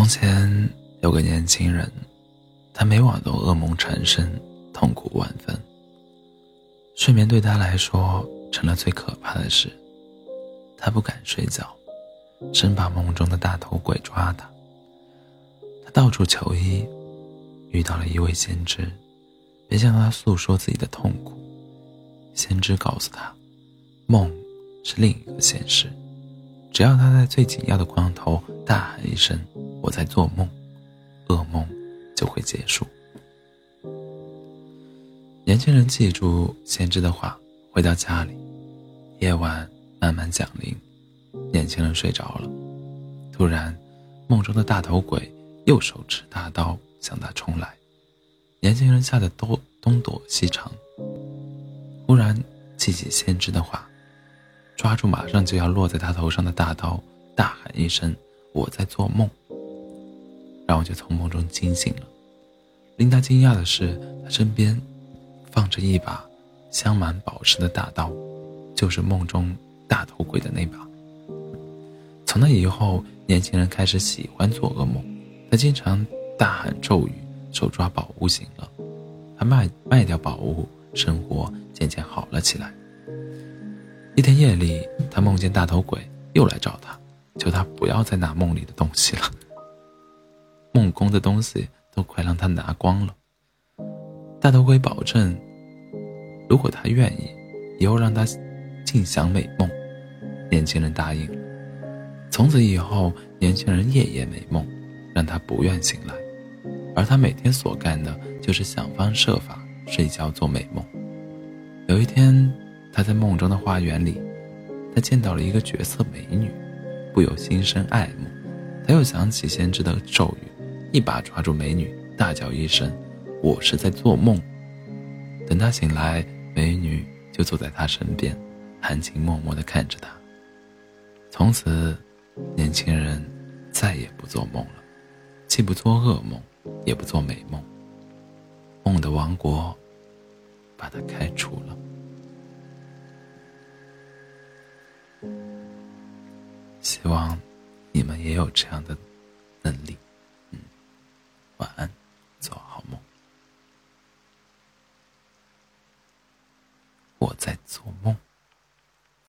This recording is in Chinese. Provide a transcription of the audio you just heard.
从前有个年轻人，他每晚都噩梦缠身，痛苦万分。睡眠对他来说成了最可怕的事，他不敢睡觉，生怕梦中的大头鬼抓他。他到处求医，遇到了一位先知，便向他诉说自己的痛苦。先知告诉他，梦是另一个现实，只要他在最紧要的关头大喊一声。我在做梦，噩梦就会结束。年轻人记住先知的话，回到家里，夜晚慢慢降临，年轻人睡着了。突然，梦中的大头鬼又手持大刀向他冲来，年轻人吓得东东躲西藏。忽然记起先知的话，抓住马上就要落在他头上的大刀，大喊一声：“我在做梦。”然后就从梦中惊醒了。令他惊讶的是，他身边放着一把镶满宝石的大刀，就是梦中大头鬼的那把。从那以后，年轻人开始喜欢做噩梦。他经常大喊咒语，手抓宝物醒了。他卖卖掉宝物，生活渐渐好了起来。一天夜里，他梦见大头鬼又来找他，求他不要再拿梦里的东西了。梦工的东西都快让他拿光了。大头鬼保证，如果他愿意，以后让他尽享美梦。年轻人答应了。从此以后，年轻人夜夜美梦，让他不愿醒来。而他每天所干的，就是想方设法睡觉做美梦。有一天，他在梦中的花园里，他见到了一个绝色美女，不由心生爱慕。他又想起先知的咒语。一把抓住美女，大叫一声：“我是在做梦。”等他醒来，美女就坐在他身边，含情脉脉地看着他。从此，年轻人再也不做梦了，既不做噩梦，也不做美梦。梦的王国把他开除了。希望你们也有这样的我在做梦。